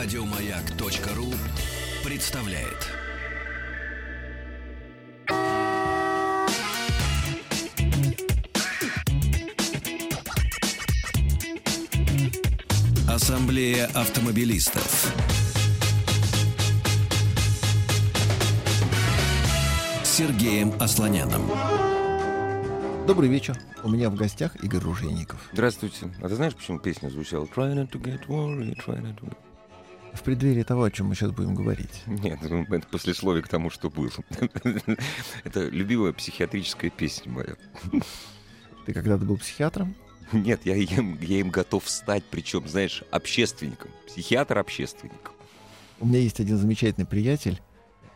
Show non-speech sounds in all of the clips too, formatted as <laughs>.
Радиомаяк.ру представляет. Ассамблея автомобилистов. С Сергеем Асланяном. Добрый вечер. У меня в гостях Игорь Ружейников. Здравствуйте. А ты знаешь, почему песня звучала? Try not to get worried, try not to... В преддверии того, о чем мы сейчас будем говорить. Нет, ну, это послесловие к тому, что было. <laughs> Это любимая психиатрическая песня моя. Ты когда-то был психиатром? Нет, я им, я им готов стать, причем, знаешь, общественником. Психиатр-общественником. У меня есть один замечательный приятель,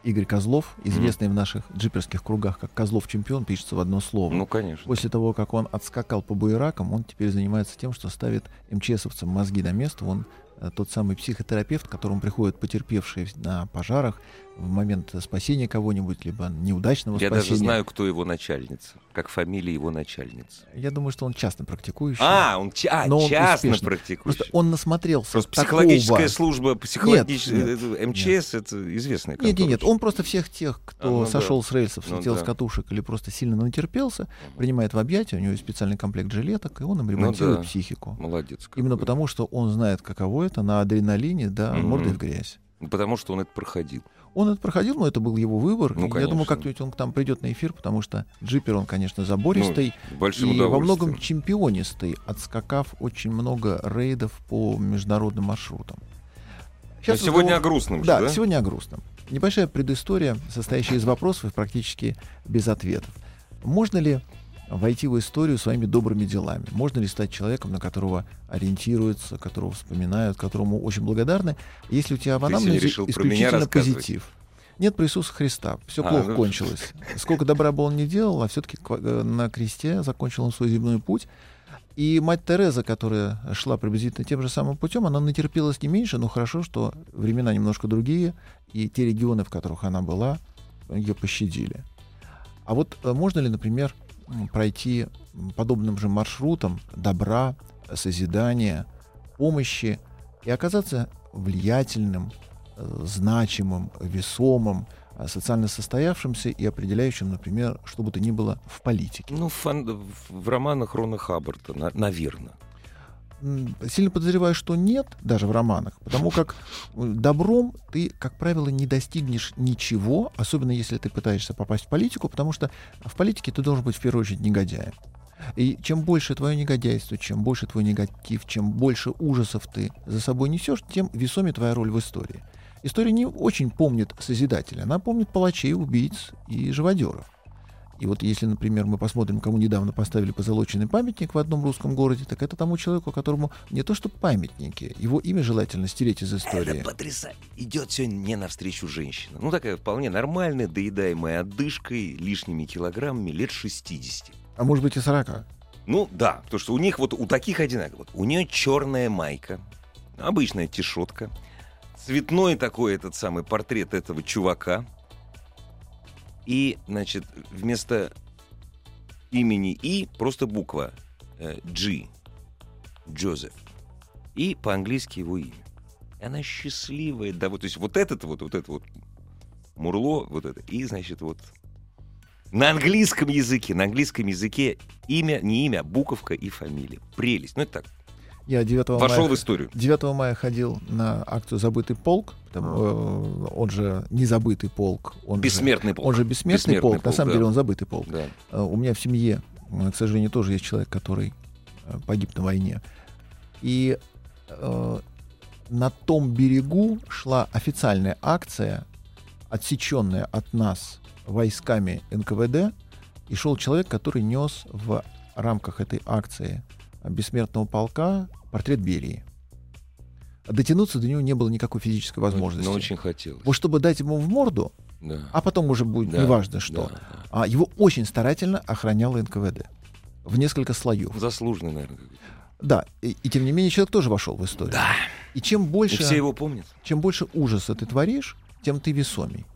Игорь Козлов, известный в наших джиперских кругах как Козлов чемпион, пишется в одно слово. Ну, конечно. После того, как он отскакал по буеракам, он теперь занимается тем, что ставит МЧСовцам мозги на место. Он тот самый психотерапевт, к которому приходят потерпевшие на пожарах в момент спасения кого-нибудь, либо неудачного Я спасения. даже знаю, кто его начальница. Как фамилия его начальницы. Я думаю, что он частно практикующий. А, он, ча- Но он частно успешный. практикующий. Просто он насмотрелся Просто такого- психологическая служба, психологическая, Нет, это МЧС, это известная Нет, нет, нет, контора. он просто всех тех, кто А, ну да. сошел с рельсов, Ну слетел да. с катушек или просто сильно натерпелся, принимает в объятия, у него есть специальный комплект жилеток, и он им Ну ремонтирует да. психику. Молодец. какой. Именно потому, что он знает, каково это на адреналине, да, Мгм. мордой в грязь. Ну, Потому что он это проходил. Он это проходил, но это был его выбор. Ну, я думаю, как-нибудь он к нам придет на эфир, потому что джипер он, конечно, забористый Ну, большим и во многом чемпионистый, отскакав очень много рейдов по международным маршрутам. Но Сейчас сегодня разговор- о грустном же, Да, да? сегодня о грустном. Небольшая предыстория, состоящая из вопросов и практически без ответов. Можно ли войти в историю своими добрыми делами? Можно ли стать человеком, на которого ориентируются, которого вспоминают, которому очень благодарны, если у тебя в анамнезе исключительно позитив? Нет про Иисуса Христа. Все А, плохо ну, кончилось. <laughs> Сколько добра бы он ни делал, а все-таки на кресте закончил он свой земной путь. И мать Тереза, которая шла приблизительно тем же самым путем, она натерпелась не меньше, но хорошо, что времена немножко другие, и те регионы, в которых она была, ее пощадили. А вот э, можно ли, например, пройти подобным же маршрутом добра, созидания, помощи и оказаться влиятельным, э, значимым, весомым, э, социально состоявшимся и определяющим, например, что бы то ни было в политике? Ну, в, в романах Рона Хаббарта, на- наверное. Сильно подозреваю, что нет, даже в романах, потому как э, добром ты, как правило, не достигнешь ничего, особенно если ты пытаешься попасть в политику, потому что в политике ты должен быть в первую очередь негодяем. И чем больше твое негодяйство, чем больше твой негатив, чем больше ужасов ты за собой несешь, тем весомее твоя роль в истории. История не очень помнит Созидателя, она помнит палачей, убийц и живодеров. И вот если, например, мы посмотрим, кому недавно поставили позолоченный памятник в одном русском городе, так это тому человеку, которому не то что памятники, его имя желательно стереть из истории. Это потрясающе. Идет сегодня мне навстречу женщина. Ну, такая вполне нормальная, доедаемая отдышкой, лишними килограммами, лет 60. А может быть и 40. Ну, да, потому что у них вот, у таких одинаково. Вот, у нее черная майка, обычная тишотка, цветной такой этот самый портрет этого чувака. И, значит, вместо имени И просто буква э. Джозеф. И по-английски его имя. И она счастливая, да, вот, то есть вот этот вот, вот это вот мурло, вот это, и, значит, вот на английском языке, на английском языке имя, не имя, а буковка и фамилия. Прелесть. Ну, это так, Я 9 вошел в мая, историю. 9 мая ходил на акцию «Забытый полк», там, э, он же не забытый полк, он же, Бессмертный полк. он же бессмертный, Бессмертный полк, на полк, самом да. деле он забытый полк. Да. Э, У меня в семье, э, к сожалению, тоже есть человек, который э, погиб на войне. И э, на том берегу шла официальная акция, отсеченная от нас войсками НКВД, и шел человек, который нес в рамках этой акции бессмертного полка портрет Берии. Дотянуться до него не было никакой физической возможности. Но очень хотелось. Вот чтобы дать ему в морду, Да. а потом уже будет Да, неважно что, да, да. а его очень старательно охраняло НКВД в несколько слоев. Заслуженный, наверное. Да, и, и тем не менее человек тоже вошел в историю. Да. И чем И больше, все его помнят. чем больше ужаса ты творишь, тем ты весомей.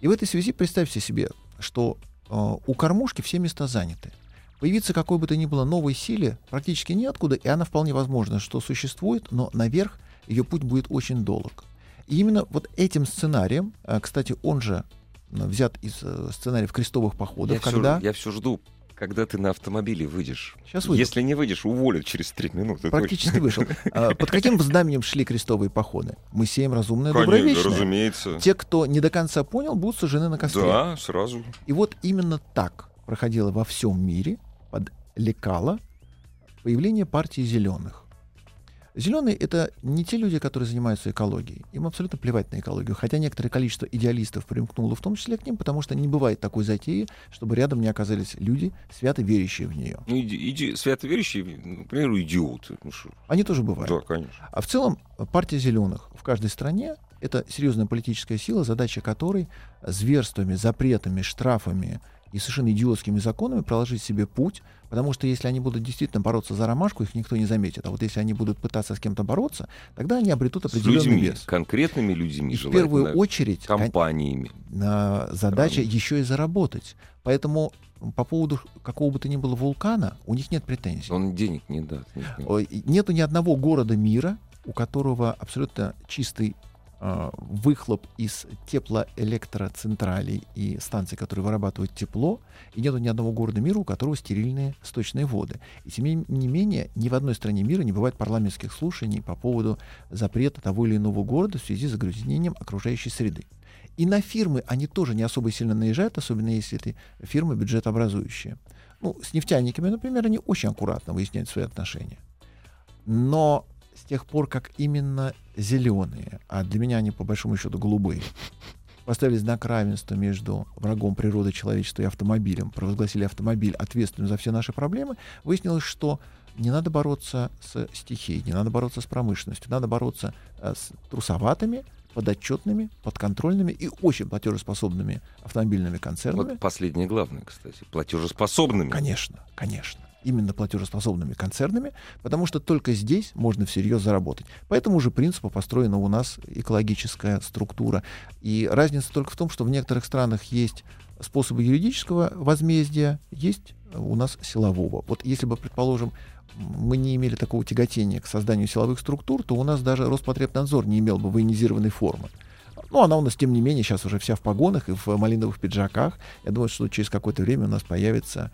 И в этой связи представьте себе, что э, у кормушки все места заняты. Появиться какой бы то ни было новой силе практически неоткуда, и она вполне возможно, что существует, но наверх ее путь будет очень долг. И именно вот этим сценарием, а, кстати, он же э, взят из э, сценариев крестовых походов, Я, когда... все, я все жду, когда ты на автомобиле выйдешь. Сейчас выйду. Если не выйдешь, уволят через три минуты. Практически вышел. <laughs> А, Под каким знаменем шли крестовые походы? Мы сеем разумное, доброе, Конечно, вечное. разумеется. Те, кто не до конца понял, будут сожжены на костре. Да, сразу. И вот именно так проходило во всем мире под лекало появление партии зеленых. Зеленые это не те люди, которые занимаются экологией. Им абсолютно плевать на экологию. Хотя некоторое количество идеалистов примкнуло в том числе к ним, потому что не бывает такой затеи, чтобы рядом не оказались люди, свято верящие в нее. Ну, иди, иди, свято верующие, например, идиоты. Ну? Они тоже бывают. Да, конечно. А в целом партия зеленых в каждой стране это серьезная политическая сила, задача которой зверствами, запретами, штрафами и совершенно идиотскими законами проложить себе путь, потому что если они будут действительно бороться за ромашку, их никто не заметит. А вот если они будут пытаться с кем-то бороться, тогда они обретут С определенный людьми, вес. конкретными людьми, И в первую очередь компаниями. задача Правильно. еще и заработать. Поэтому по поводу какого бы то ни было вулкана у них нет претензий. Он денег не даст. нет, нет. Нету ни одного города мира, у которого абсолютно чистый выхлоп из теплоэлектроцентралей и станций, которые вырабатывают тепло, и нету ни одного города мира, у которого стерильные сточные воды. И тем не менее, ни в одной стране мира не бывает парламентских слушаний по поводу запрета того или иного города в связи с загрязнением окружающей среды. И на фирмы они тоже не особо сильно наезжают, особенно если эти фирмы бюджетообразующие. Ну, с нефтяниками, например, они очень аккуратно выясняют свои отношения. Но тех пор, как именно зеленые, а для меня они по большому счету голубые, поставили знак равенства между врагом природы, человечества и автомобилем, провозгласили автомобиль ответственным за все наши проблемы, выяснилось, что не надо бороться с стихией, не надо бороться с промышленностью, надо бороться э, с трусоватыми, подотчетными, подконтрольными и очень платежеспособными автомобильными концернами. Вот последнее главное, кстати. Платежеспособными. Конечно, конечно. Именно платежеспособными концернами, потому что только здесь можно всерьез заработать. По этому же принципу построена у нас экологическая структура. И разница только в том, что в некоторых странах есть способы юридического возмездия, есть у нас силового. Вот если бы, предположим, мы не имели такого тяготения к созданию силовых структур, то у нас даже Роспотребнадзор не имел бы военизированной формы. Ну, она у нас, тем не менее, сейчас уже вся в погонах и в малиновых пиджаках. Я думаю, что через какое-то время у нас появится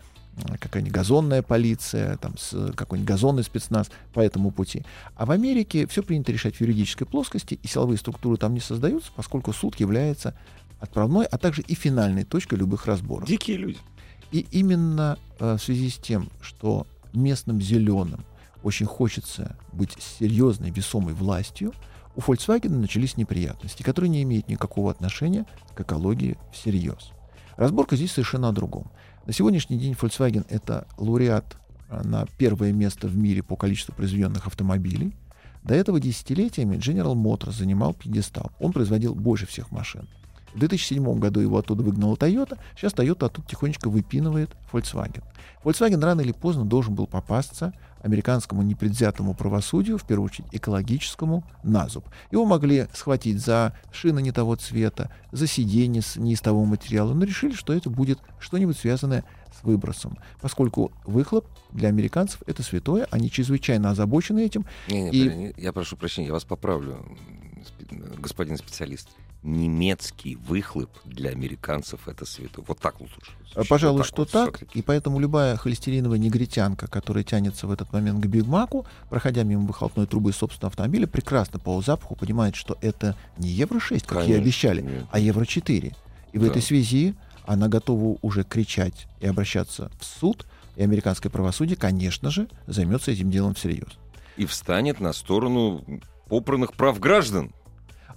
какая-нибудь газонная полиция, там, какой-нибудь газонный спецназ по этому пути. А в Америке все принято решать в юридической плоскости, и силовые структуры там не создаются, поскольку суд является отправной, а также и финальной точкой любых разборов. Дикие люди. И именно э, в связи с тем, что местным зеленым очень хочется быть серьезной, весомой властью, у Volkswagen начались неприятности, которые не имеют никакого отношения к экологии всерьез. Разборка здесь совершенно о другом. На сегодняшний день Volkswagen — это лауреат а, на первое место в мире по количеству произведенных автомобилей. До этого десятилетиями General Motors занимал пьедестал. Он производил больше всех машин. В 2007 году его оттуда выгнала Toyota, сейчас Toyota оттуда тихонечко выпинывает Volkswagen. Volkswagen рано или поздно должен был попасться американскому непредвзятому правосудию, в первую очередь экологическому, на зуб. Его могли схватить за шины не того цвета, за сиденье с не из того материала, но решили, что это будет что-нибудь связанное с выбросом, поскольку выхлоп для американцев это святое, они чрезвычайно озабочены этим. Не, не, И- Я прошу прощения, я вас поправлю, господин специалист. Немецкий выхлоп для американцев это святое. Вот так лучше. А, Пожалуй, Вот что вот так. И поэтому любая холестериновая негритянка, которая тянется в этот момент к Биг Маку, проходя мимо выхлопной трубы собственного автомобиля, прекрасно по запаху понимает, что это не Евро-6, как ей Конечно, обещали, нет. а Евро-4. И в Да. этой связи она готова уже кричать и обращаться в суд, и американское правосудие, конечно же, займется этим делом всерьез. И встанет на сторону попранных прав граждан.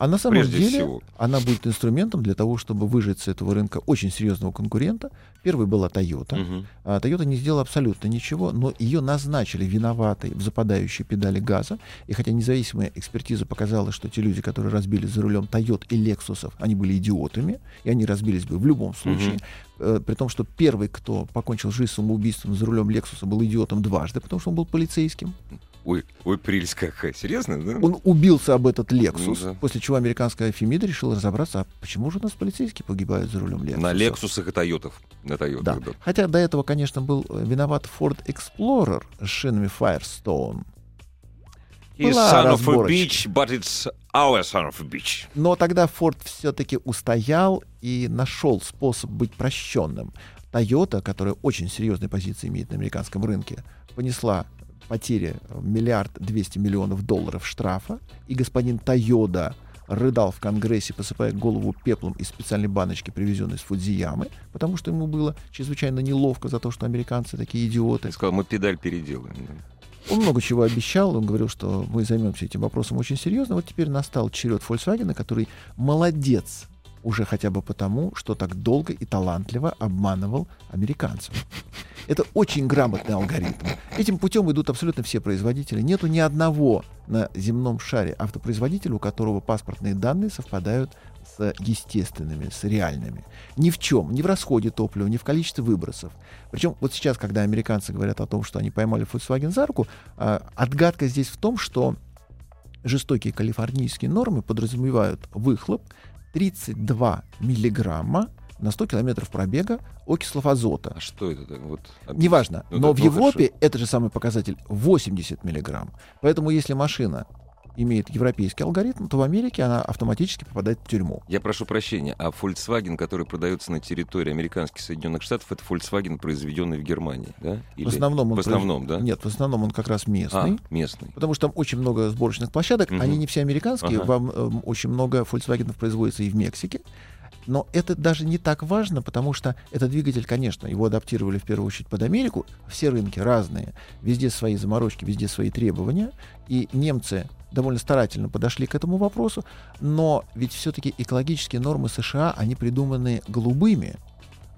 А на самом Прежде деле всего. она будет инструментом для того, чтобы выжать с этого рынка очень серьезного конкурента. Первой была Toyota. А, Toyota не сделала абсолютно ничего, но ее назначили виноватой в западающей педали газа. И хотя независимая экспертиза показала, что те люди, которые разбились за рулем Toyota и Lexus, они были идиотами, и они разбились бы в любом случае. Э, При том, что первый, кто покончил жизнь самоубийством за рулем Lexus, был идиотом дважды, потому что он был полицейским. Ой, ой, прелесть какая. Серьезно, да? Он убился об этот Lexus, Ну да. после чего американская Фемида решила разобраться, а почему же у нас полицейские погибают за рулем Lexus? На Лексусах и Тойотах. На Тойотах, Да. да. Хотя до этого, конечно, был э, виноват Ford Explorer с шинами Firestone. He's son of a bitch, but it's our son of a bitch. Но тогда Ford все-таки устоял и нашел способ быть прощенным. Toyota, которая очень серьезные позиции имеет на американском рынке, понесла потери миллиард двести миллионов долларов штрафа, и господин Тойода рыдал в Конгрессе, посыпая голову пеплом из специальной баночки, привезенной с Фудзиямы, потому что ему было чрезвычайно неловко за то, что американцы такие идиоты. Я сказал, мы педаль переделаем. Он много чего обещал, он говорил, что мы займемся этим вопросом очень серьезно. Вот теперь настал черед Volkswagen, который молодец уже хотя бы потому, что так долго и талантливо обманывал американцев. Это очень грамотный алгоритм. Этим путем идут абсолютно все производители. Нету ни одного на земном шаре автопроизводителя, у которого паспортные данные совпадают с естественными, с реальными. Ни в чем, ни в расходе топлива, ни в количестве выбросов. Причем вот сейчас, когда американцы говорят о том, что они поймали Volkswagen за руку, а, отгадка здесь в том, что жестокие калифорнийские нормы подразумевают выхлоп 32 миллиграмма на 100 километров пробега окислов азота. А что это? Вот, Неважно, Ну, но в Европе этот же самый показатель 80 миллиграмм. Поэтому если машина имеет европейский алгоритм, то в Америке она автоматически попадает в тюрьму. Я прошу прощения, а Volkswagen, который продается на территории американских Соединенных Штатов, это Volkswagen, произведенный в Германии, да? Или- в основном он в основном, произ- да? Нет, в основном он как раз местный. А, местный. Потому что там очень много сборочных площадок, Мгм. они не все американские, Ага. вам эм, очень много Volkswagen производится и в Мексике. Но это даже не так важно, потому что этот двигатель, конечно, его адаптировали в первую очередь под Америку. Все рынки разные, везде свои заморочки, везде свои требования. И немцы довольно старательно подошли к этому вопросу. Но ведь все-таки экологические нормы США, они придуманы голубыми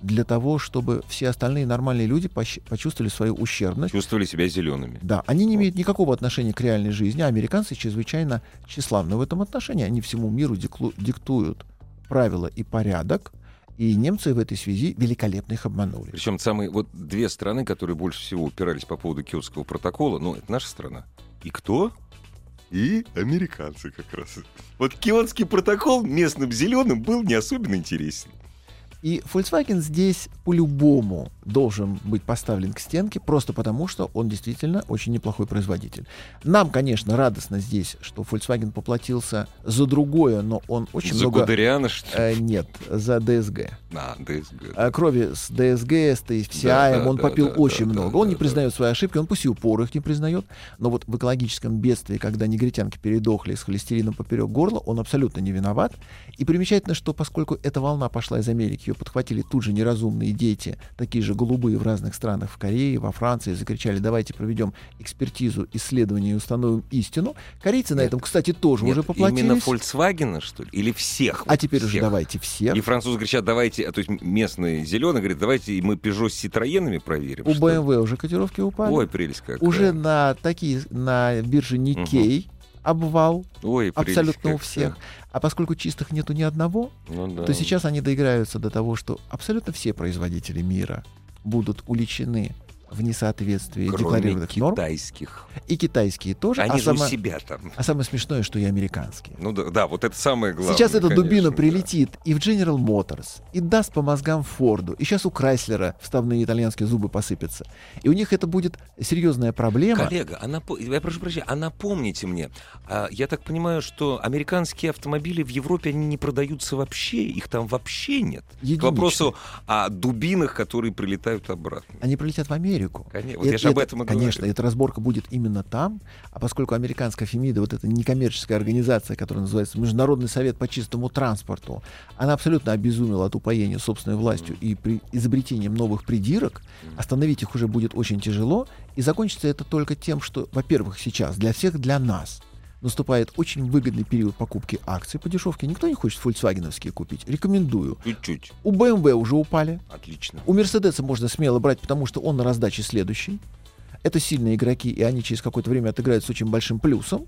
для того, чтобы все остальные нормальные люди почувствовали свою ущербность. Чувствовали себя зелеными. Да, они не имеют никакого отношения к реальной жизни, а американцы чрезвычайно тщеславны в этом отношении. Они всему миру диктуют правила и порядок, и немцы в этой связи великолепно их обманули. Причем самые вот две страны, которые больше всего упирались по поводу Киотского протокола, ну, это наша страна. И кто? И американцы как раз. Вот Киотский протокол местным зеленым был не особенно интересен. И Volkswagen здесь по-любому должен быть поставлен к стенке, просто потому, что он действительно очень неплохой производитель. Нам, конечно, радостно здесь, что Volkswagen поплатился за другое, но он очень За много... Гудериана, что ли? Э, нет, за ДСГ. А, ДСГ. А крови с ДСГ, с TFCI, Да, да, он да, попил да, очень да, много. да, он не да, признает свои ошибки, он пусть и упор их не признает, но вот в экологическом бедствии, когда негритянки передохли с холестерином поперек горла, он абсолютно не виноват. И примечательно, что поскольку эта волна пошла из Америки, ее подхватили тут же неразумные дети, такие же голубые в разных странах, в Корее, во Франции, закричали, давайте проведем экспертизу, исследование и установим истину. Корейцы на Нет. этом, кстати, тоже Нет, уже поплатились. Именно Volkswagen, что ли? Или всех? А Вот теперь уже всех? давайте всех. И французы кричат, давайте, а, то есть местные зеленые говорят, давайте мы Peugeot с Citroёnами проверим. У ли. BMW уже котировки упали. Ой, прелесть какая. уже на такие на бирже Никей обвал Ой, прелесть абсолютно у всех. А поскольку чистых нету ни одного, Ну да. то сейчас они доиграются до того, что абсолютно все производители мира будут уличены в несоответствии Кроме декларированных норм. китайских. И китайские тоже. Они а, же само- у себя там. а самое смешное, что и американские. Ну да, да, вот это самое главное. Сейчас эта конечно, дубина да. прилетит и в General Motors, и даст по мозгам Форду, и сейчас у Крайслера вставные итальянские зубы посыпятся. И у них это будет серьезная проблема. Коллега, а напо- я прошу прощения, а напомните мне, а, я так понимаю, что американские автомобили в Европе они не продаются вообще, их там вообще нет. К Единичные. вопросу о дубинах, которые прилетают обратно. Они прилетят в Америку. Конечно, вот И я это- же об это- этом и Конечно, эта разборка будет именно там, а поскольку американская Фемида, вот эта некоммерческая организация, которая называется Международный совет по чистому транспорту, она абсолютно обезумела от упоения собственной властью и при изобретением новых придирок, остановить их уже будет очень тяжело, и закончится это только тем, что, во-первых, сейчас для всех, для нас наступает очень выгодный период покупки акций по дешевке. Никто не хочет фольксвагеновские купить. Рекомендую. Чуть-чуть. У BMW уже упали. Отлично. У Мерседеса можно смело брать, потому что он на раздаче следующий. Это сильные игроки, и они через какое-то время отыграют с очень большим плюсом.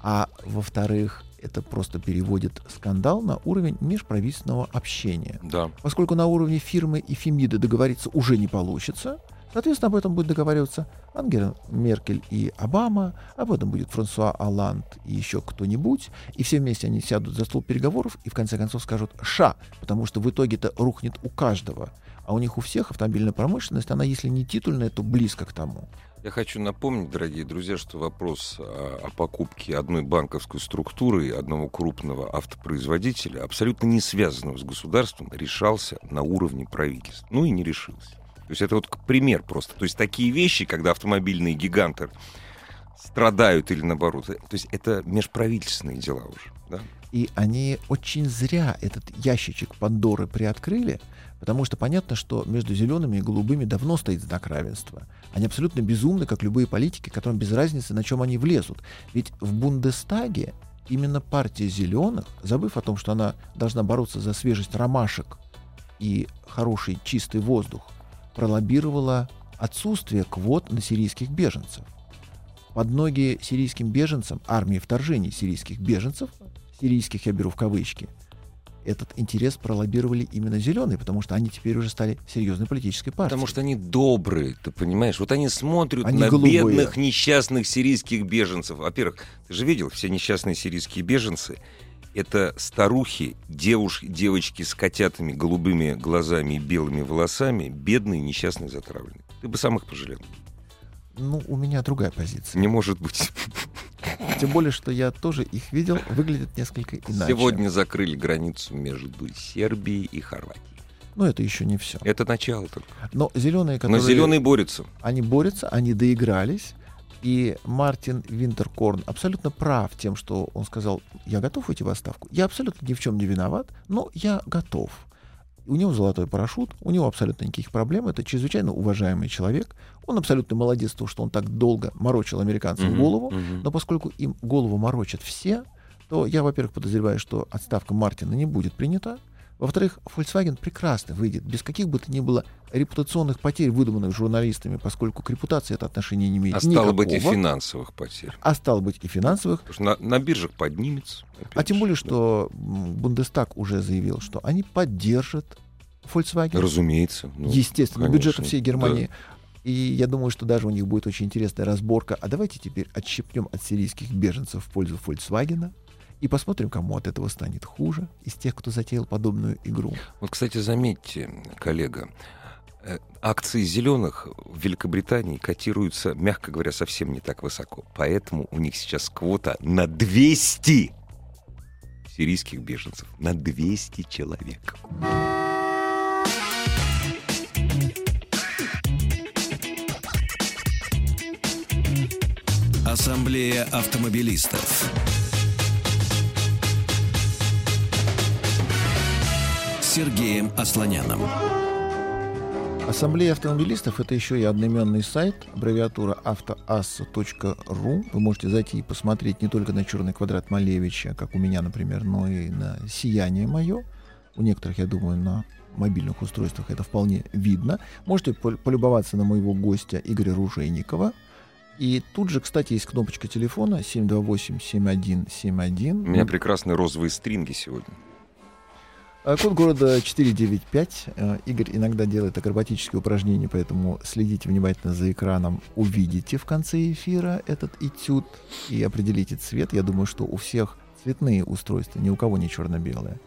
А во-вторых, это просто переводит скандал на уровень межправительственного общения. Да. Поскольку на уровне фирмы и Фемиды договориться уже не получится, соответственно, об этом будет договариваться Ангела Меркель и Обама, об этом будет Франсуа Оланд и еще кто-нибудь, и все вместе они сядут за стол переговоров и в конце концов скажут «ша», потому что в итоге-то рухнет у каждого. А у них у всех автомобильная промышленность, она если не титульная, то близко к тому. Я хочу напомнить, дорогие друзья, что вопрос о, о покупке одной банковской структуры одного крупного автопроизводителя, абсолютно не связанного с государством, решался на уровне правительства. Ну и не решился. То есть это вот пример просто. То есть такие вещи, когда автомобильные гиганты страдают или наоборот. То есть это межправительственные дела уже. Да? И они очень зря этот ящичек Пандоры приоткрыли, потому что понятно, что между зелеными и голубыми давно стоит знак равенства. Они абсолютно безумны, как любые политики, которым без разницы, на чем они влезут. Ведь в Бундестаге именно партия зеленых, забыв о том, что она должна бороться за свежесть ромашек и хороший чистый воздух, пролоббировала отсутствие квот на сирийских беженцев. Под ноги сирийским беженцам, армии вторжений сирийских беженцев, сирийских я беру в кавычки, этот интерес пролоббировали именно зеленые, потому что они теперь уже стали серьезной политической партией. Потому что они добрые, ты понимаешь? Вот они смотрят Они на голубые. бедных несчастных сирийских беженцев. Во-первых, ты же видел, все несчастные сирийские беженцы это старухи, девушки, девочки с котятами, голубыми глазами и белыми волосами, бедные, несчастные, затравленные. Ты бы сам их пожалел. Ну, у меня другая позиция. Не может быть. Тем более, что я тоже их видел, выглядят несколько иначе. Сегодня закрыли границу между Сербией и Хорватией. Но это еще не все. Это начало только. Но зеленые, которые... Но зеленые борются. Они борются, они доигрались. И Мартин Винтеркорн абсолютно прав тем, что он сказал, я готов уйти в отставку. Я абсолютно ни в чем не виноват, но я готов. У него золотой парашют, у него абсолютно никаких проблем. Это чрезвычайно уважаемый человек. Он абсолютно молодец, то, что он так долго морочил американцам Мгм, голову. мгм. Но поскольку им голову морочат все, то я, во-первых, подозреваю, что отставка Мартина не будет принята. Во-вторых, Volkswagen прекрасно выйдет, без каких бы то ни было репутационных потерь, выдуманных журналистами, поскольку к репутации это отношение не имеет А стало быть и никакого. финансовых потерь. А стало быть и финансовых. Потому что на, на биржах поднимется. А тем более, да. что Бундестаг уже заявил, что они поддержат Volkswagen. Разумеется. ну, Естественно, конечно, бюджета всей Германии. И я думаю, что даже у них будет очень интересная разборка. А давайте теперь отщепнем от сирийских беженцев в пользу Volkswagen и посмотрим, кому от этого станет хуже из тех, кто затеял подобную игру. Вот, кстати, заметьте, коллега, э, акции зеленых в Великобритании котируются, мягко говоря, совсем не так высоко. Поэтому у них сейчас квота на 200 сирийских беженцев. На 200 человек. Ассамблея автомобилистов. Сергеем Асланяном. Ассамблея автомобилистов — это еще и одноименный сайт, аббревиатура автоасса.ру. Вы можете зайти и посмотреть не только на черный квадрат Малевича, как у меня, например, но и на сияние мое. У некоторых, я думаю, на мобильных устройствах это вполне видно. Можете пол- полюбоваться на моего гостя Игоря Ружейникова. И тут же, кстати, есть кнопочка телефона 728-7171. У меня прекрасные розовые стринги сегодня. А, Код города 495. Э, Игорь иногда делает акробатические упражнения, поэтому следите внимательно за экраном. Увидите в конце эфира этот этюд и определите цвет. Я думаю, что у всех цветные устройства, ни у кого не черно-белое.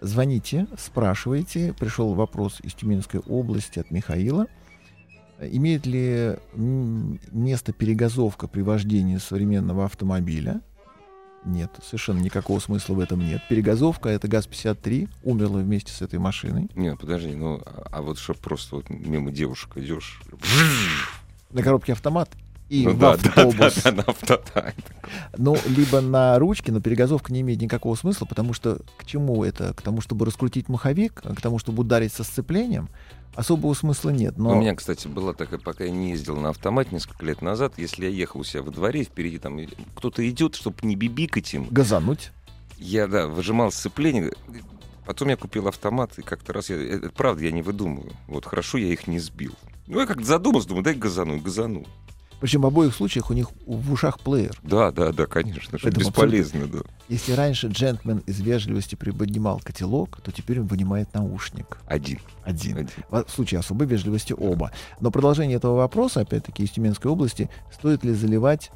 Звоните, спрашивайте. Пришел вопрос из Тюменской области от Михаила. Имеет ли место перегазовка при вождении современного автомобиля? Нет, совершенно никакого смысла в этом нет. Перегазовка — это ГАЗ-53, умерла вместе с этой машиной. Нет, подожди, ну, а, а вот что просто вот мимо девушек идешь. На коробке автомат и Ну в да, да, автобус. да, да, на авто- да. Ну, либо на ручке, но перегазовка не имеет никакого смысла, потому что к чему это? К тому, чтобы раскрутить маховик, к тому, чтобы ударить со сцеплением, особого смысла нет. Но У меня, кстати, была такая, пока я не ездил на автомате несколько лет назад, если я ехал у себя во дворе, впереди там кто-то идет, чтобы не бибикать им, газануть. я, да, выжимал сцепление, потом я купил автомат, и как-то раз, я, это правда, я не выдумываю, вот хорошо я их не сбил. Ну, я как-то задумался, думаю, дай газану, газану. Причем в обоих случаях у них в ушах плеер. Да, да, да, конечно, что Поэтому бесполезно, да. Если раньше джентльмен из вежливости приподнимал котелок, то теперь он вынимает наушник. Один, Один. один. В случае особой вежливости оба. Но продолжение этого вопроса, опять-таки, из Тюменской области, стоит ли заливать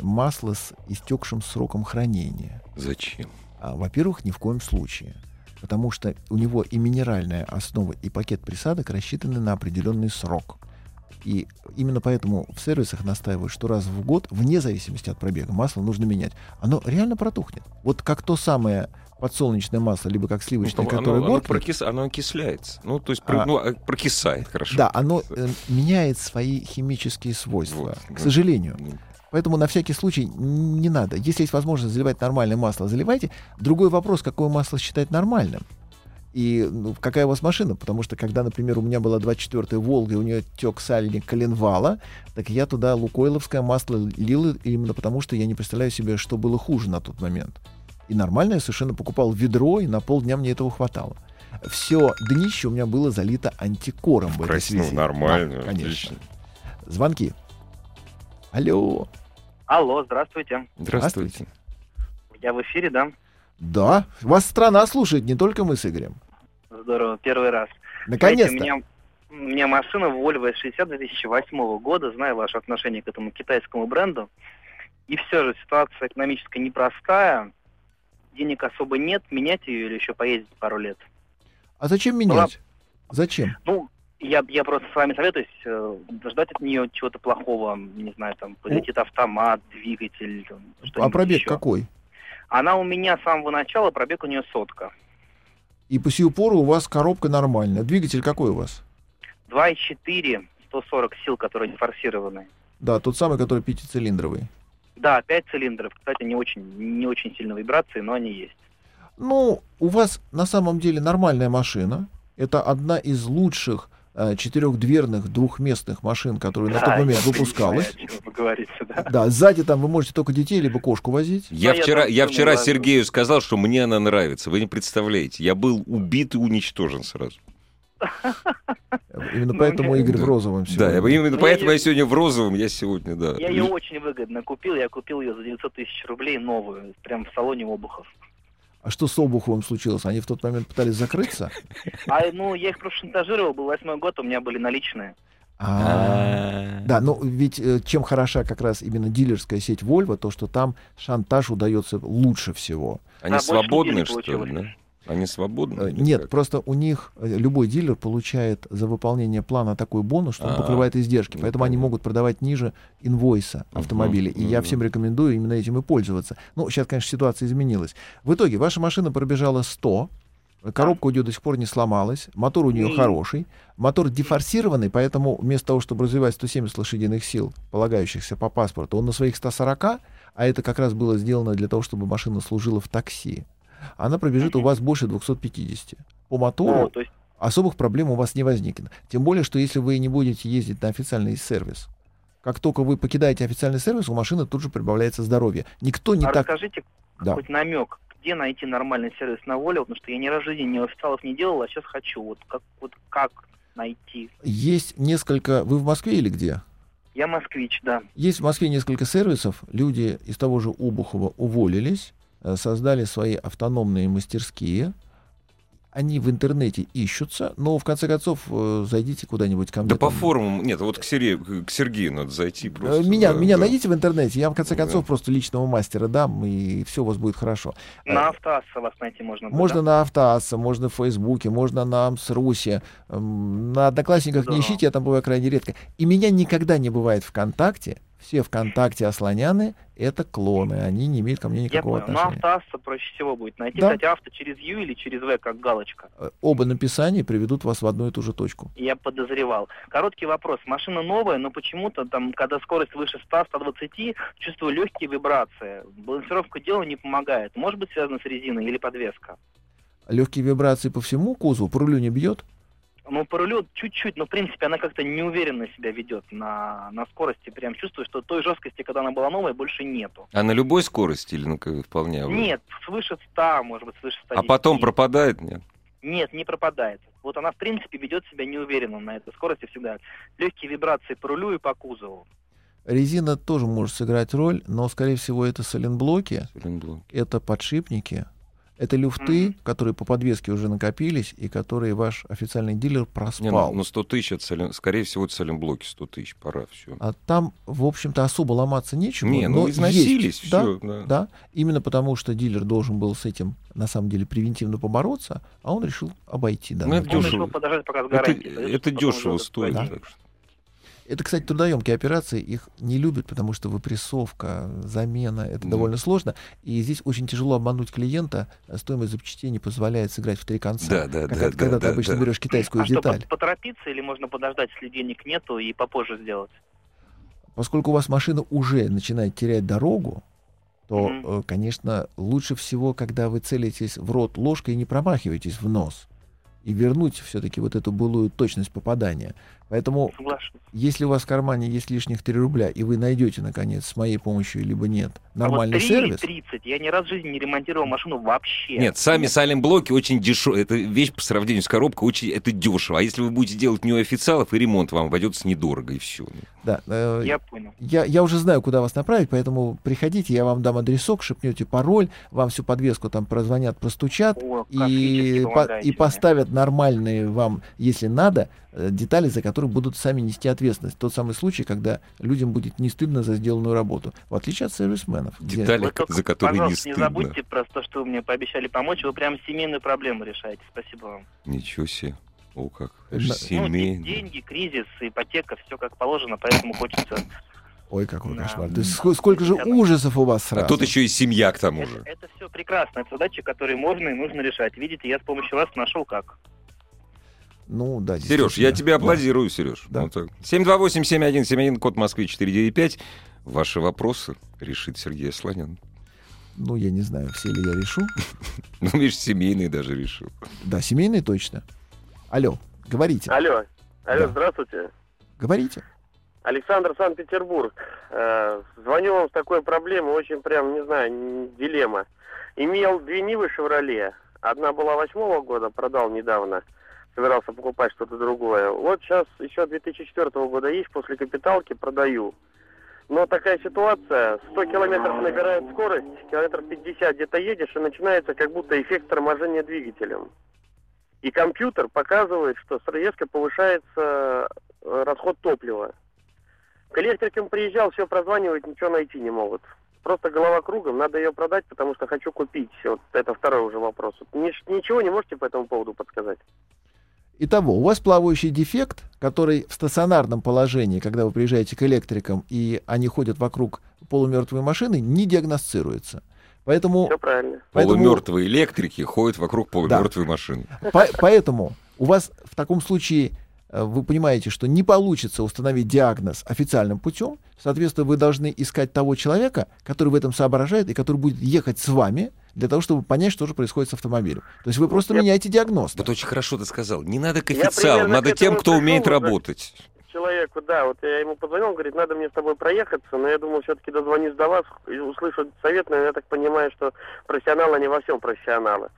масло с истекшим сроком хранения? Зачем? А, Во-первых, ни в коем случае. Потому что у него и минеральная основа, и пакет присадок рассчитаны на определенный срок. И именно поэтому в сервисах настаивают, что раз в год, вне зависимости от пробега, масло нужно менять. Оно реально протухнет. Вот как то самое подсолнечное масло, либо как сливочное, Ну, которое оно, оно, год... прокис- оно окисляется. Ну, то есть, А- ну, а, прокисает, хорошо. Да, оно э, меняет свои химические свойства, Вот. к сожалению. Ну, Поэтому на всякий случай не надо. Если есть возможность заливать нормальное масло, заливайте. Другой вопрос, какое масло считать нормальным. И ну, какая у вас машина? Потому что когда, например, у меня была 24-я Волга, и у нее тек сальник коленвала, так я туда лукойловское масло лил именно потому, что я не представляю себе, что было хуже на тот момент. И нормально я совершенно покупал ведро, и на полдня мне этого хватало. Все днище у меня было залито антикором в этой красиво, связи. нормально, Да, конечно. отлично. Звонки. Алло. Алло, здравствуйте. Здравствуйте. Я в эфире, да? Да, вас страна слушает, не только мы с Игорем. Здорово, первый раз. Знаете, Наконец-то. у меня, у меня машина Volvo S60 2008 года, знаю ваше отношение к этому китайскому бренду. И все же ситуация экономическая непростая, денег особо нет, менять ее или еще поездить пару лет. А зачем менять? Зачем? Ну, я, я просто с вами советуюсь, э, ждать от нее чего-то плохого, не знаю, там, полетит автомат, двигатель, там, А пробег еще. какой? Она у меня с самого начала, пробег у нее сотка. И по сию пору у вас коробка нормальная. Двигатель какой у вас? 2,4, 140 сил, которые не форсированы. Да, тот самый, который пятицилиндровый. Да, 5 цилиндров. Кстати, не очень, не очень сильно вибрации, но они есть. Ну, у вас на самом деле нормальная машина. Это одна из лучших четырехдверных двухместных машин, которая на тот Да, момент я выпускалась. понимаю, о чем вы говорите, да. Да, сзади там вы можете только детей либо кошку возить. Я Ну, я вчера, я сумму вчера. Сергею сказал, что мне она нравится. Вы не представляете. Я был убит и уничтожен сразу. <laughs> Именно Ну, поэтому я- Игорь в Да. розовом Да, сегодня. я- именно Ну, поэтому я- я сегодня в розовом, я сегодня, да. Я ее очень выгодно купил. Я купил ее за 900 тысяч рублей новую, прям в салоне Обухов. А что с Обуховым случилось? Они в тот момент пытались закрыться? А, ну, я их просто шантажировал, был восьмой год, у меня были наличные. А, Да, но ведь э, чем хороша как раз именно дилерская сеть Volvo, то что там шантаж удается лучше всего. Они свободны, что ли, да? Они свободны? Э, Нет, как? просто у них э, любой дилер получает за выполнение плана такой бонус, что он А, покрывает издержки. ну, Поэтому они понятно. могут продавать ниже инвойса Мгм, автомобилей. И я всем рекомендую именно этим и пользоваться. Ну, сейчас, конечно, ситуация изменилась. В итоге ваша машина пробежала 100, коробка у нее до сих пор не сломалась, мотор у нее хороший, мотор дефорсированный, поэтому вместо того, чтобы развивать 170 лошадиных сил, полагающихся по паспорту, он на своих 140, а это как раз было сделано для того, чтобы машина служила в такси. Она пробежит у вас больше 250. По мотору О, то есть, особых проблем у вас не возникнет. Тем более, что если вы не будете ездить на официальный сервис, как только вы покидаете официальный сервис, у машины тут же прибавляется здоровье. Никто не а так... расскажите Да. хоть намек, где найти нормальный сервис на воле, потому что я ни разу в жизни ни официалов не делал, а сейчас хочу. Вот как, вот как найти? Есть несколько... Вы в Москве или где? Я москвич, да. Есть в Москве несколько сервисов. Люди из того же Обухова уволились, создали свои автономные мастерские. Они в интернете ищутся, но в конце концов э, зайдите куда-нибудь ко мне. Да по там. форумам, нет, вот к Сергею, к Сергею надо зайти Э, просто. Меня, да, меня да. найдите в интернете, я в конце Да. концов просто личного мастера дам, и все у вас будет хорошо. На Э, автоасса вас найти можно. будет, Можно да? на Автоассе, можно в Фейсбуке, можно на Амсрусе. На Одноклассниках не Здорово. ищите, я там бываю крайне редко. И меня никогда не бывает ВКонтакте. Все ВКонтакте ослоняны — это клоны, они не имеют ко мне Я никакого понял. На отношения. автоасса проще всего будет найти. Да. Кстати, авто через Ю или через В, как галочка. Э, Оба написания приведут вас в одну и ту же точку. Я подозревал. Короткий вопрос. Машина новая, но почему-то там, когда скорость выше 100-120, чувствую легкие вибрации. Балансировка дела не помогает. Может быть связано с резиной или подвеска? Легкие вибрации по всему кузову, по рулю не бьет. Ну, по рулю чуть-чуть, но, в принципе, она как-то неуверенно себя ведет на, на скорости. Прям чувствую, что той жесткости, когда она была новая, больше нету. А на любой скорости или на какой вполне? Нет, свыше 100, может быть, свыше 110. А потом пропадает, нет? Нет, не пропадает. Вот она, в принципе, ведет себя неуверенно на этой скорости всегда. Легкие вибрации по рулю и по кузову. Резина тоже может сыграть роль, но, скорее всего, это соленблоки, Соленблок. это подшипники, это люфты, которые по подвеске уже накопились и которые ваш официальный дилер Не, проспал. ну, ну 100 тысяч, это солен- скорее всего, это соленблоки 100 тысяч, пора, все. А там, в общем-то, особо ломаться нечего. Не, но ну износились, есть. Да, все. Да, да, именно потому, что дилер должен был с этим, на самом деле, превентивно побороться, а он решил обойти данный это Он вопрос. дешево. подождать, пока с Это, гарантией. это дешево стоит. Да. так что. Это, кстати, трудоемкие операции, их не любят, потому что выпрессовка, замена, это Да. довольно сложно. И здесь очень тяжело обмануть клиента, стоимость запчастей не позволяет сыграть в три конца. Да, да, Как да, это- когда да, ты да, обычно да. берешь китайскую А что, деталь. по- поторопиться или можно подождать, если денег нету, и попозже сделать? Поскольку у вас машина уже начинает терять дорогу, то, э, конечно, лучше всего, когда вы целитесь в рот ложкой и не промахиваетесь в нос. И вернуть все-таки вот эту былую точность попадания. Поэтому Соглашусь. Если у вас в кармане есть лишних 3 рубля, и вы найдете, наконец, с моей помощью, либо нет, нормальный а вот 3 сервис, или 30. Я ни разу в жизни не ремонтировал машину вообще. Нет, сами сайлент-блоки очень дешевые. Это вещь по сравнению с коробкой очень это дешево. А если вы будете делать не у официалов, и ремонт вам обойдется недорого, и все. да, э, Я понял. я, я уже знаю, куда вас направить, поэтому приходите, я вам дам адресок, шепнете пароль, вам всю подвеску там прозвонят, простучат, О, и, по- и поставят нормальные вам, если надо, детали, за которые будут сами нести ответственность. Тот самый случай, когда людям будет не стыдно за сделанную работу, в отличие от сервисменов. где- Детали, Вы только, за которые не пожалуйста, не, стыдно. забудьте про то, что вы мне пообещали помочь. Вы прям семейную проблему решаете. Спасибо вам. Ничего себе. О, как. Да. Ну, Семейно. де- деньги, кризис, ипотека, все как положено, поэтому хочется... Ой, какой Да. кошмар. То есть ск- сколько же ужасов у вас А сразу. тут еще и семья к тому же. Это, все прекрасно. Это задачи, которые можно и нужно решать. Видите, я с помощью вас нашел как. Ну, да, Сереж, я тебе Да. аплодирую, Сереж. Да. Вот так. 728-7171, код Москвы 495. Ваши вопросы решит Сергей Слонян. Ну, я не знаю, все ли я решу. <laughs> Ну, видишь, семейный даже решил. Да, семейный точно. Алло, говорите, Алло. Алло, Да. здравствуйте. говорите. Александр, Санкт-Петербург. Э, звоню вам с такой проблемой, очень прям, не знаю, дилемма. Имел две Нивы «Шевроле». Одна была восьмого года, продал недавно. Собирался покупать что-то другое. Вот сейчас еще 2004 года есть, после капиталки продаю. Но такая ситуация, 100 километров набирает скорость, километров 50 где-то едешь, и начинается как будто эффект торможения двигателем. И компьютер показывает, что резко повышается э, расход топлива. К электрикам приезжал, все прозванивают, ничего найти не могут. Просто голова кругом, надо ее продать, потому что хочу купить. Вот это второй уже вопрос. Ничего не можете по этому поводу подсказать? Итого, у вас плавающий дефект, который в стационарном положении, когда вы приезжаете к электрикам, и они ходят вокруг полумертвой машины, не диагностируется. Поэтому, Все правильно. поэтому, Полумертвые электрики ходят вокруг полумертвой машины. по- поэтому у вас в таком случае вы понимаете, что не получится установить диагноз официальным путем. Соответственно, вы должны искать того человека, который в этом соображает и который будет ехать с вами для того, чтобы понять, что же происходит с автомобилем. То есть вы просто Я- меняете диагноз. Вот очень хорошо ты сказал. Не надо к официалам, примерно надо к тем, кто пришел умеет работать. Человеку, да, вот я ему позвонил, он говорит, надо мне с тобой проехаться, но я думал, все-таки дозвонюсь до вас и услышу совет, но я так понимаю, что профессионалы не во всем профессионалы.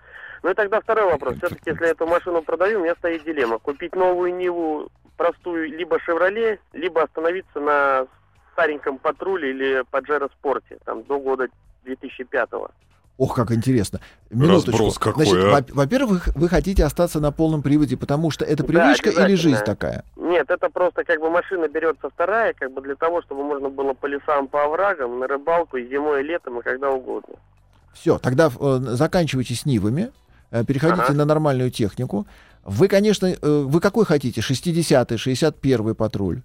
Ну и тогда второй вопрос. Все-таки, если я эту машину продаю, у меня стоит дилемма. Купить новую Ниву простую, либо «Шевроле», либо остановиться на стареньком «Патруле» или «Паджеро Спорте», там, до года 2005-го. Ох, как интересно. Минуточку. Разброс какой, Значит, а? во- во-первых, вы хотите остаться на полном приводе, потому что это Да, привычка или обязательно. жизнь такая? Нет, это просто как бы машина берется вторая, как бы для того, чтобы можно было по лесам, по оврагам, на рыбалку и зимой, и летом, и когда угодно. Все, тогда э, заканчивайте с Нивами, переходите Ага. на нормальную технику. Вы, конечно, э, вы какой хотите? 60-й, 61-й патруль?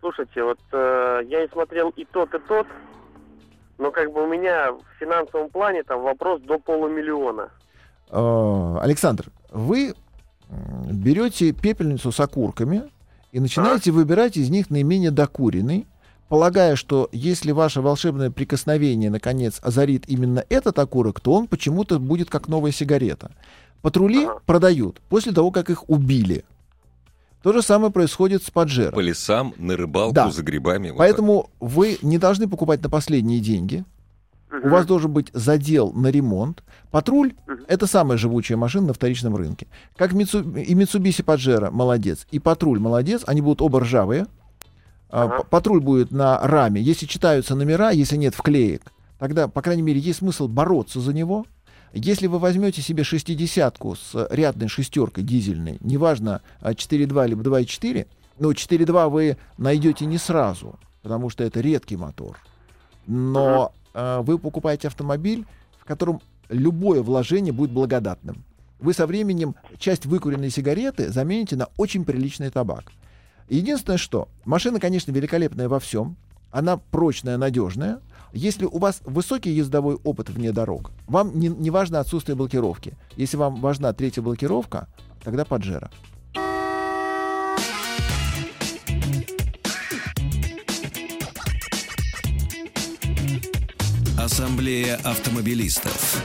Слушайте, вот э, я и смотрел и тот, и тот, но как бы у меня в финансовом плане там вопрос до полумиллиона. Э, Александр, вы берете пепельницу с окурками и начинаете выбирать из них наименее докуренный, полагая, что если ваше волшебное прикосновение, наконец, озарит именно этот окурок, то он почему-то будет как новая сигарета. Патрули Ага. продают после того, как их убили. То же самое происходит с Паджеро. По лесам, на рыбалку, Да. за грибами. вот Поэтому вы не должны покупать на последние деньги. У вас должен быть задел на ремонт. Патруль это самая живучая машина на вторичном рынке. Как Митсу- и Mitsubishi Pajero молодец, и Патруль молодец. Они будут оба ржавые. А, Ага. Патруль будет на раме. Если читаются номера, если нет вклеек, тогда, по крайней мере, есть смысл бороться за него. Если вы возьмете себе шестидесятку с рядной шестеркой дизельной, неважно, а, 4.2 либо 2.4, но 4.2 вы найдете не сразу, потому что это редкий мотор. Но э, вы покупаете автомобиль, в котором любое вложение будет благодатным. Вы со временем часть выкуренной сигареты замените на очень приличный табак. Единственное, что машина, конечно, великолепная во всем. Она прочная, надежная. Если у вас высокий ездовой опыт вне дорог, вам не, не важно отсутствие блокировки. Если вам важна третья блокировка, тогда Паджеро. Ассамблея автомобилистов.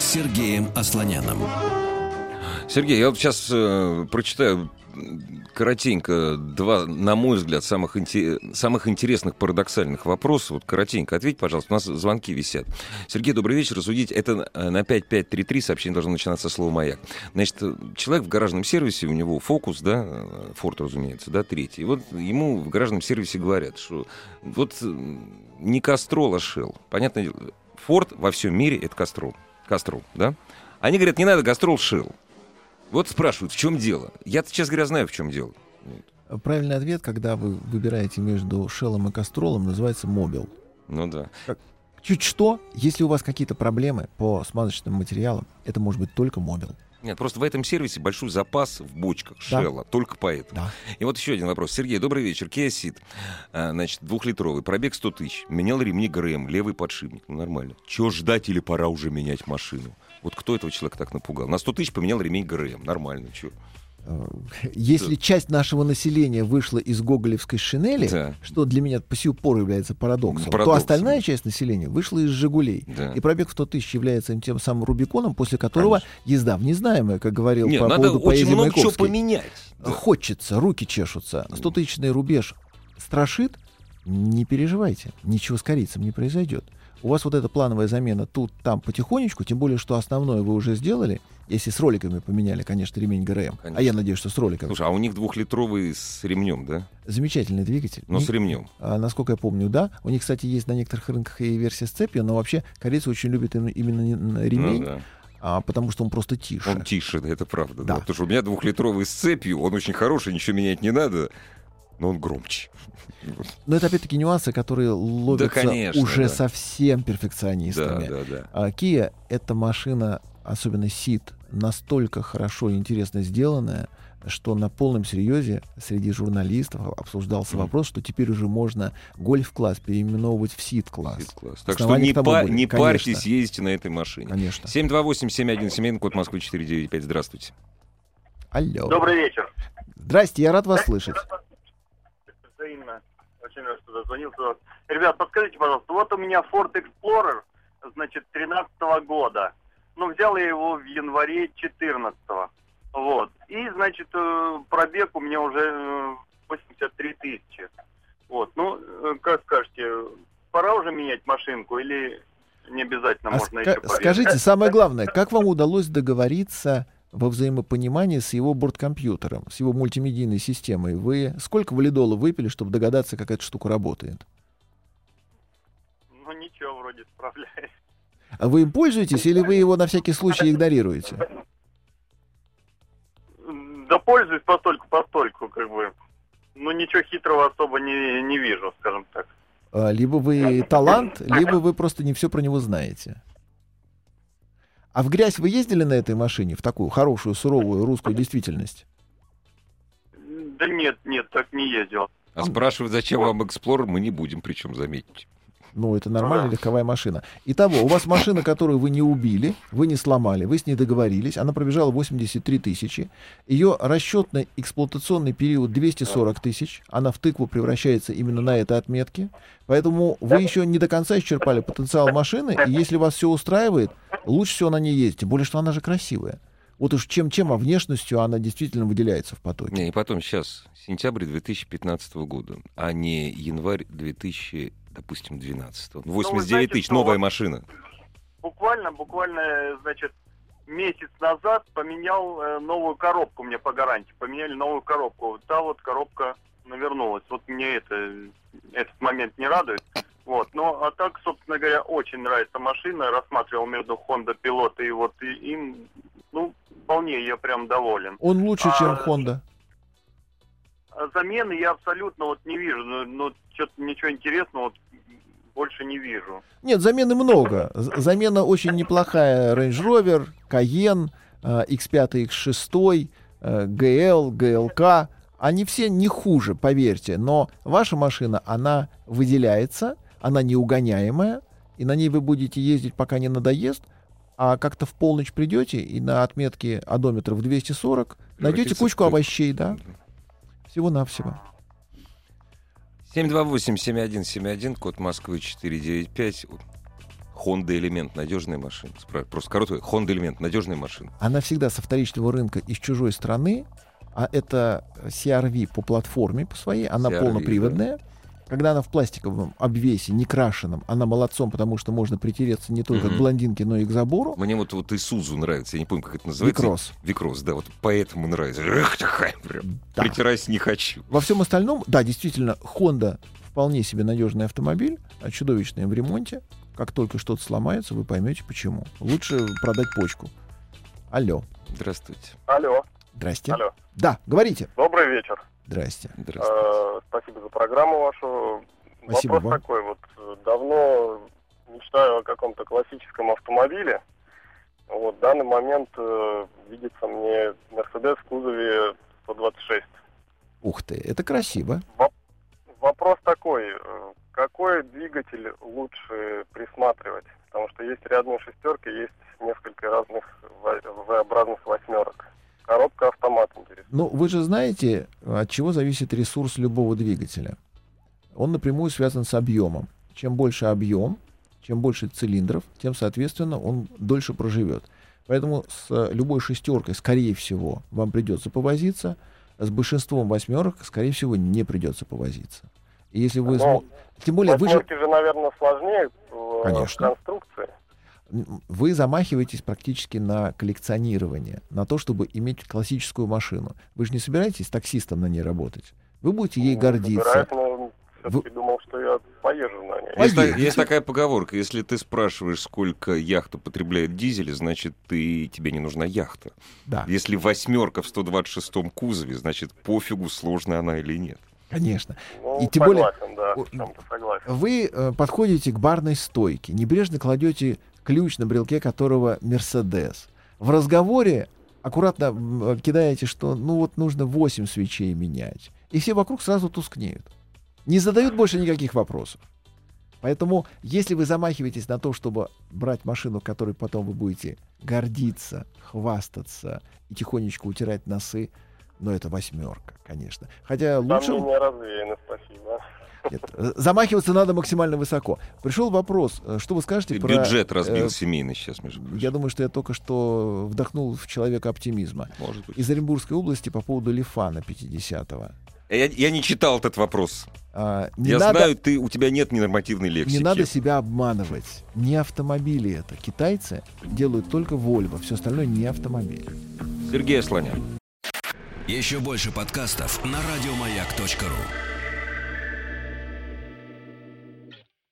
Сергеем Асланяном. Сергей, я вот сейчас э, прочитаю коротенько два, на мой взгляд, самых, инте- самых интересных парадоксальных вопросов. Вот коротенько ответь, пожалуйста, у нас звонки висят. Сергей, добрый вечер. Судить это э, на 5533 сообщение должно начинаться со слова «Маяк». Значит, э, человек в гаражном сервисе, у него фокус, да, э, Форд, разумеется, да, третий. И вот ему в гаражном сервисе говорят, что вот не Кастрол, а Шелл. Понятно, Форд во всем мире это Кастрол. Кастрол, да? Они говорят, не надо Кастрол, Шелл. Вот спрашивают, в чем дело? Я, честно говоря, знаю, в чем дело. Правильный ответ, когда вы выбираете между шеллом и кастролом, называется мобил. Ну да. Чуть что, если у вас какие-то проблемы по смазочным материалам, это может быть только мобил. Нет, просто в этом сервисе большой запас в бочках Да. Шелла, только поэтому. Да. И вот еще один вопрос. Сергей, добрый вечер. Kia Ceed, а, значит, двухлитровый, пробег 100 тысяч. Менял ремни ГРМ, левый подшипник. Ну, нормально. Чего ждать или пора уже менять машину? Вот кто этого человека так напугал? На 100 тысяч поменял ремень ГРМ. Нормально, чё? Если часть нашего населения вышла из гоголевской шинели, Да. что для меня по сию пору является парадоксом, Парадоксом. то остальная часть населения вышла из «Жигулей». Да. И пробег в 100 тысяч является тем самым Рубиконом, после которого езда в незнаемое, как говорил Нет, по надо поводу очень поэзии много чего Маяковский. поменять. Да. Хочется, руки чешутся. 100-тысячный рубеж страшит, не переживайте, ничего с корейцем не произойдет. У вас вот эта плановая замена тут, там потихонечку, тем более, что основное вы уже сделали, если с роликами поменяли, конечно, ремень ГРМ. Конечно. А я надеюсь, что с роликами. Слушай, а у них двухлитровый с ремнем, да? Замечательный двигатель. Но Не- с ремнем. а, насколько я помню, да. У них, кстати, есть на некоторых рынках и версия с цепью, но вообще корейцы очень любят им- именно ремень, Ну да. а, потому что он просто тише. Он тише, да, это правда. Да. Да. Потому что у меня двухлитровый с цепью, он очень хороший, ничего менять не надо, но он громче. Но это опять-таки нюансы, которые ловятся конечно, уже да. совсем Да, перфекционистами. да, да. А Kia — это машина, особенно Ceed, настолько хорошо и интересно сделанная, что на полном серьезе среди журналистов обсуждался Мгм. вопрос, что теперь уже можно гольф-класс переименовывать в Сид-класс. Сид класс. Так что не, па- не конечно. парьтесь, ездите на этой машине. Конечно. 728-7171, код Москвы 495. Здравствуйте. Алло. Добрый вечер. Здрасте, я рад вас слышать. Взаимно. Рад, что дозвонился. Ребят, подскажите, пожалуйста, вот у меня Ford Explorer, значит, 13 года. Ну, взял я его в январе 14 Вот. И, значит, э, пробег у меня уже э, 83 тысячи. Вот. Ну, э, как скажете, пора уже менять машинку или не обязательно А можно ска- еще скажите, самое главное, как вам удалось договориться во взаимопонимании с его борткомпьютером, с его мультимедийной системой? Вы сколько валидола выпили, чтобы догадаться, как эта штука работает? Ну, ничего, вроде справляюсь. А вы им пользуетесь или вы его на всякий случай игнорируете? Да пользуюсь постольку постольку, как бы. Ну, ничего хитрого особо не, не вижу, скажем так. А, Либо вы талант, либо вы просто не все про него знаете. А в грязь вы ездили на этой машине, в такую хорошую, суровую русскую действительность? Да нет, нет, так не ездил. А спрашивать, зачем вам Explorer, мы не будем, причем заметить. Ну, это нормальная легковая машина. Итого, у вас машина, которую вы не убили, вы не сломали, вы с ней договорились, она пробежала 83 тысячи, ее расчетный эксплуатационный период 240 тысяч, она в тыкву превращается именно на этой отметке, поэтому вы еще не до конца исчерпали потенциал машины, и если вас все устраивает, лучше всего на ней ездить, тем более, что она же красивая. Вот уж чем-чем, а внешностью она действительно выделяется в потоке. Не, и потом сейчас сентябрь 2015 года, а не январь 2000, допустим, 12. 89 вы знаете, тысяч, новая вот- машина. Буквально, буквально, значит, месяц назад поменял э, новую коробку мне по гарантии. Поменяли новую коробку. Та вот коробка навернулась. Вот мне это, этот момент не радует. Вот. Ну, а так, собственно говоря, очень нравится машина. Рассматривал между Honda Pilot и вот и им, ну, вполне я прям доволен. Он лучше, чем А, Honda. Замены я абсолютно вот не вижу. Ну, ну что-то ничего интересного. Вот больше не вижу. Нет, замены много. Замена очень неплохая. Range Rover, Cayenne, э, X5, X6, э, GL, GLK. Они все не хуже, поверьте. Но ваша машина, она выделяется, она неугоняемая, и на ней вы будете ездить, пока не надоест, а как-то в полночь придете и на отметке одометров 240 найдете в кучку. овощей, да? Всего-навсего. 728-7171, код Москвы 495. Вот. Honda Элемент, надежная машина. Просто короткое. Honda Элемент, надежная машина. она всегда со вторичного рынка из чужой страны, а это CRV по платформе по своей, она CR-V, полноприводная. Когда она в пластиковом обвесе, не крашеном, она молодцом, потому что можно притереться не только Мгм. к блондинке, но и к забору. Мне вот, вот Исузу нравится, я не помню, как это называется. Викрос. Викрос, да, вот поэтому нравится. Эх, такая прям. Да. Притирать не хочу. Во всем остальном, да, действительно, Honda вполне себе надежный автомобиль, а чудовищный в ремонте. Как только что-то сломается, вы поймете почему. Лучше продать почку. Алло. Здравствуйте. Алло, Здрасте. алло. Да, говорите. Добрый вечер. Здрасте. Здравствуйте. Э, спасибо за программу вашу. Спасибо Вопрос вам. такой, вот э, давно мечтаю о каком-то классическом автомобиле. Вот в данный момент э, видится мне Мерседес в кузове 126. Ух ты, это красиво. Вопрос такой, э, какой двигатель лучше присматривать? Потому что есть рядные шестерки, есть несколько разных V-образных восьмерок. Коробка автомат интересует. Ну, вы же знаете, от чего зависит ресурс любого двигателя. Он напрямую связан с объемом. Чем больше объем, чем больше цилиндров, тем, соответственно, он дольше проживет. Поэтому с э, любой шестеркой, скорее всего, вам придется повозиться. С большинством восьмерок, скорее всего, не придется повозиться. И если вы... Но смо- Тем более, вы же... Же, наверное, сложнее в Конечно. конструкции. Вы замахиваетесь практически на коллекционирование, на то, чтобы иметь классическую машину. Вы же не собираетесь таксистом на ней работать. Вы будете ей Не гордиться. все-таки думал, что я поезжу на ней. Есть, та- Поедете. есть такая поговорка, если ты спрашиваешь, сколько яхта потребляет дизеля, значит, ты, тебе не нужна яхта. Да, Если восьмерка в 126-м кузове, значит, пофигу, сложная она или нет. конечно. Ну, И тем более- согласен, да, чем-то согласен. Вы э, подходите к барной стойке, небрежно кладете ключ, на брелке которого Мерседес. В разговоре аккуратно кидаете, что ну вот нужно 8 свечей менять. И все вокруг сразу тускнеют. Не задают больше никаких вопросов. Поэтому, если вы замахиваетесь на то, чтобы брать машину, которой потом вы будете гордиться, хвастаться и тихонечко утирать носы, ну, это восьмерка, конечно. Хотя лучше... Сомнения развеяны, спасибо. Нет, э, замахиваться надо максимально высоко. Пришел вопрос, э, что вы скажете Ты про... бюджет разбил э, семейный сейчас, между прочим. Я думаю, что я только что вдохнул в человека оптимизма. Может быть. Из Оренбургской области по поводу Лифана 50-го. Я, я не читал этот вопрос. А, не я надо, знаю, ты, у тебя нет ненормативной лексики. не надо себя обманывать. Не автомобили это. Китайцы делают только Volvo. Все остальное не автомобиль. Сергей Слонян. Еще больше подкастов на радиомаяк.ру.